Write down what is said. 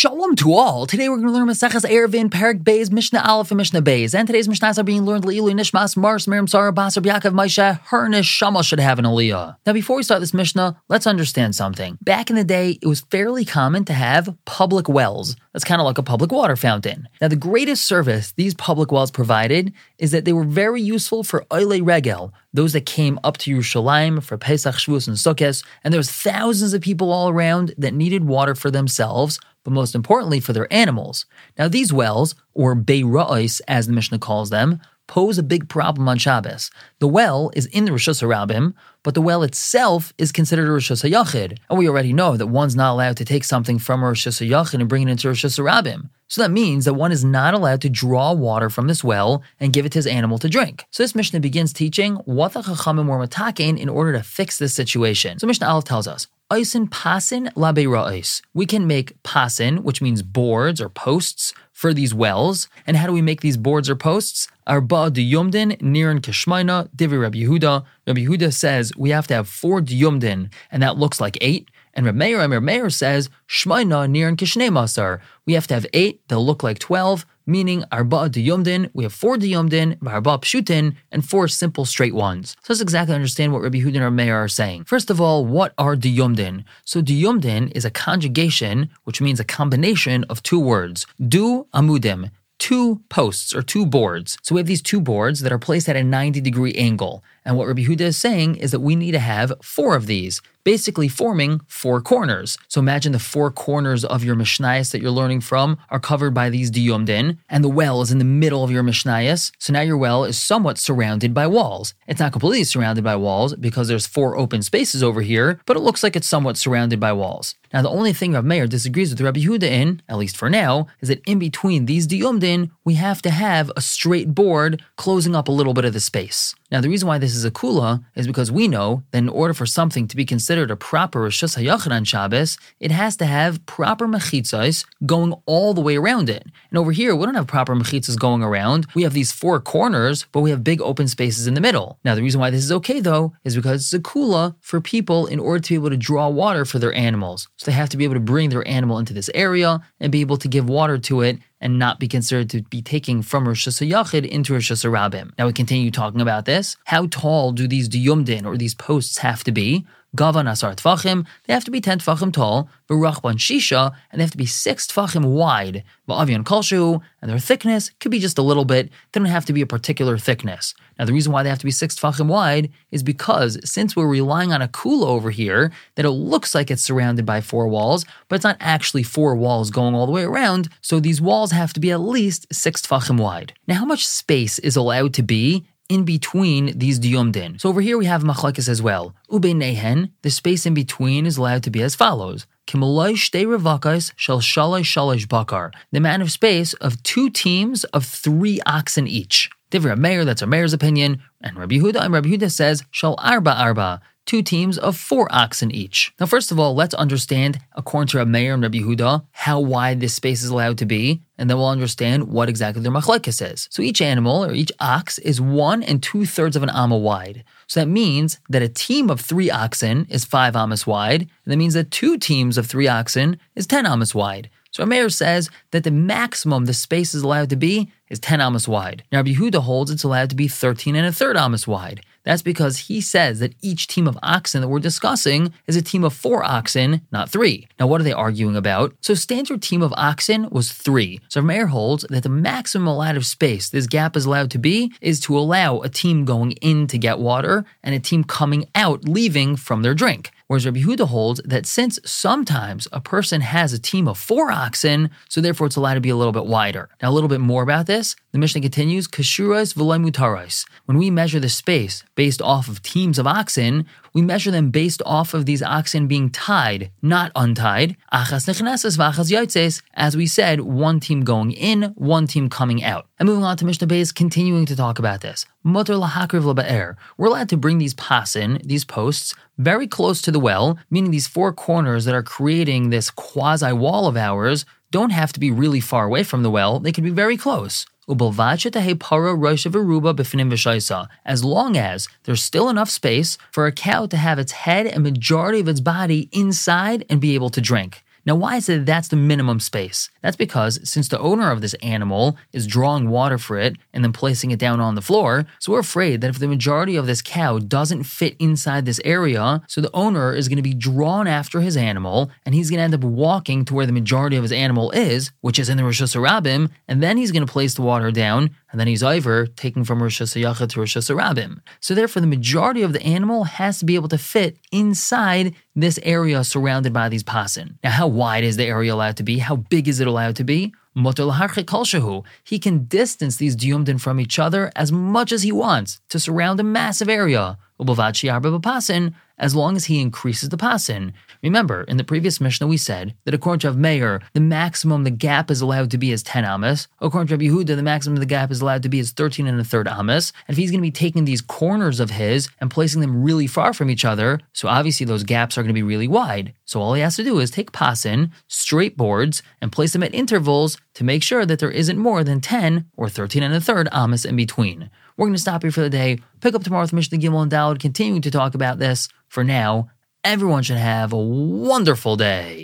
Shalom to all. Today we're going to learn Maseches Eruvin, Perek Beis, Mishnah Aleph, and Mishnah Beis. And today's Mishnahs are being learned L'ilui Nishmas, Mars, Miriam, Sarah, Basar, Yaakov, Maisha, her Neshama should have an Aliyah. Now, before we start this Mishnah, let's understand something. Back in the day, it was fairly common to have public wells. That's kind of like a public water fountain. Now, the greatest service these public wells provided is that they were very useful for Oile Regel, those that came up to Yerushalayim for Pesach, Shavuos, and Sukkot, and there was thousands of people all around that needed water for themselves, but most importantly for their animals. Now, these wells, or Beira'is as the Mishnah calls them, pose a big problem on Shabbos. The well is in the reshus harabim, but the well itself is considered a reshus hayachid. And we already know that one's not allowed to take something from a reshus hayachid and bring it into reshus harabim. So that means that one is not allowed to draw water from this well and give it to his animal to drink. So this Mishnah begins teaching what the Chachamim were matakin in order to fix this situation. So Mishnah Aleph tells us, Oisin pasin labeira'is. We can make pasin, which means boards or posts, for these wells. And how do we make these boards or posts? Arba diyumdin niran kishmaina divi Rabbi Yehuda. Rabbi Yehuda says we have to have four diyumdin, and that looks like eight. And Reb Meir, Reb Meir says, Shmaina niran kishnei masar. We have to have eight, they'll look like 12, meaning arba diyumdin, we have four diyumdin, arba pshutin, and four simple straight ones. So let's exactly understand what Rabbi and Reb Meir are saying. First of all, what are diyumdin? So diyumdin is a conjugation, which means a combination of two words. Du amudim, two posts or two boards. So we have these two boards that are placed at a 90 degree angle. And what Rabbi Yehuda is saying is that we need to have four of these, basically forming four corners. So imagine the four corners of your Mishnayos that you're learning from are covered by these diyumdin, and the well is in the middle of your Mishnayos. So now your well is somewhat surrounded by walls. It's not completely surrounded by walls because there's four open spaces over here, but it looks like it's somewhat surrounded by walls. Now, the only thing Rav Meir disagrees with Rabbi Yehuda in, at least for now, is that in between these diyumdin, we have to have a straight board closing up a little bit of the space. Now, the reason why this is a kula is because we know that in order for something to be considered a proper HaYachid on Shabbos, it has to have proper mechitzas going all the way around it. And over here, we don't have proper mechitzas going around. We have these four corners, but we have big open spaces in the middle. Now, the reason why this is okay, though, is because it's a kula for people in order to be able to draw water for their animals. So they have to be able to bring their animal into this area and be able to give water to it and not be considered to be taking from reshus hayachid into reshus harabim Now we continue talking about this. How tall do these diyumdin or these posts have to be? Gavan asar tfachim, they have to be 10 tfachim tall, Barachban shisha, and they have to be 6 tfachim wide, Va'avian kalshu, and their thickness could be just a little bit, they don't have to be a particular thickness. Now the reason why they have to be 6 tfachim wide is because since we're relying on a kula over here, that it looks like it's surrounded by four walls, but it's not actually four walls going all the way around, so these walls have to be at least 6 tfachim wide. Now how much space is allowed to be in between these diyumdin. So over here we have machlekes as well. Ube nehen, the space in between is allowed to be as follows. The amount of space of two teams of three oxen each. Divra Meir, that's our mayor's opinion, and Rabbi Yehuda, and Rabbi Yehuda says, Shal arba arba, two teams of four oxen each. Now, first of all, let's understand, according to Rabbi Meir and Rabbi Yehuda, how wide this space is allowed to be, and then we'll understand what exactly their machlekes is. So each animal or each ox is one and two thirds of an amma wide. So that means that a team of three oxen is five amas wide, and that means that two teams of three oxen is ten amas wide. So Meir says that the maximum the space is allowed to be is 10 amas wide. Now Rabbi Yehuda holds it's allowed to be 13 and a third amas wide. That's because he says that each team of oxen that we're discussing is a team of four oxen, not three. Now, what are they arguing about? So, standard team of oxen was three. So, Meir holds that the maximum amount of space this gap is allowed to be is to allow a team going in to get water and a team coming out leaving from their drink. Whereas Rabbi Yehuda holds that since sometimes a person has a team of four oxen, so therefore it's allowed to be a little bit wider. Now, a little bit more about this. The Mishnah continues, Kashuras v'lai When we measure the space based off of teams of oxen, we measure them based off of these oxen being tied, not untied. Achas v'achas as we said, one team going in, one team coming out. And moving on to Mishnah Beis, continuing to talk about this. Mutter lahakriv laba'er. We're allowed to bring these pasin, these posts, very close to the well, meaning these four corners that are creating this quasi wall of ours don't have to be really far away from the well, they can be very close. As long as there's still enough space for a cow to have its head and majority of its body inside and be able to drink. Now, why is it that's the minimum space? That's because since the owner of this animal is drawing water for it and then placing it down on the floor, so we're afraid that if the majority of this cow doesn't fit inside this area, so the owner is going to be drawn after his animal and he's going to end up walking to where the majority of his animal is, which is in the reshus harabim, and then he's going to place the water down and then he's over taking from reshus hayachid to reshus harabim. So therefore, the majority of the animal has to be able to fit inside this area surrounded by these pasin. Now, how wide is the area allowed to be? How big is it allowed to be? He can distance these diyumdin from each other as much as he wants to surround a massive area as long as he increases the pasin. Remember, in the previous Mishnah, we said that according to Rav Meir, the maximum the gap is allowed to be is 10 amas. According to Rav Yehuda, the maximum the gap is allowed to be is 13 and a third amas. And if he's going to be taking these corners of his and placing them really far from each other, so obviously those gaps are going to be really wide. So all he has to do is take pasin, straight boards, and place them at intervals to make sure that there isn't more than 10 or 13 and a third amas in between. We're going to stop here for the day, pick up tomorrow with Mishnah Gimel and Dowd, continuing to talk about this. For now, everyone should have a wonderful day.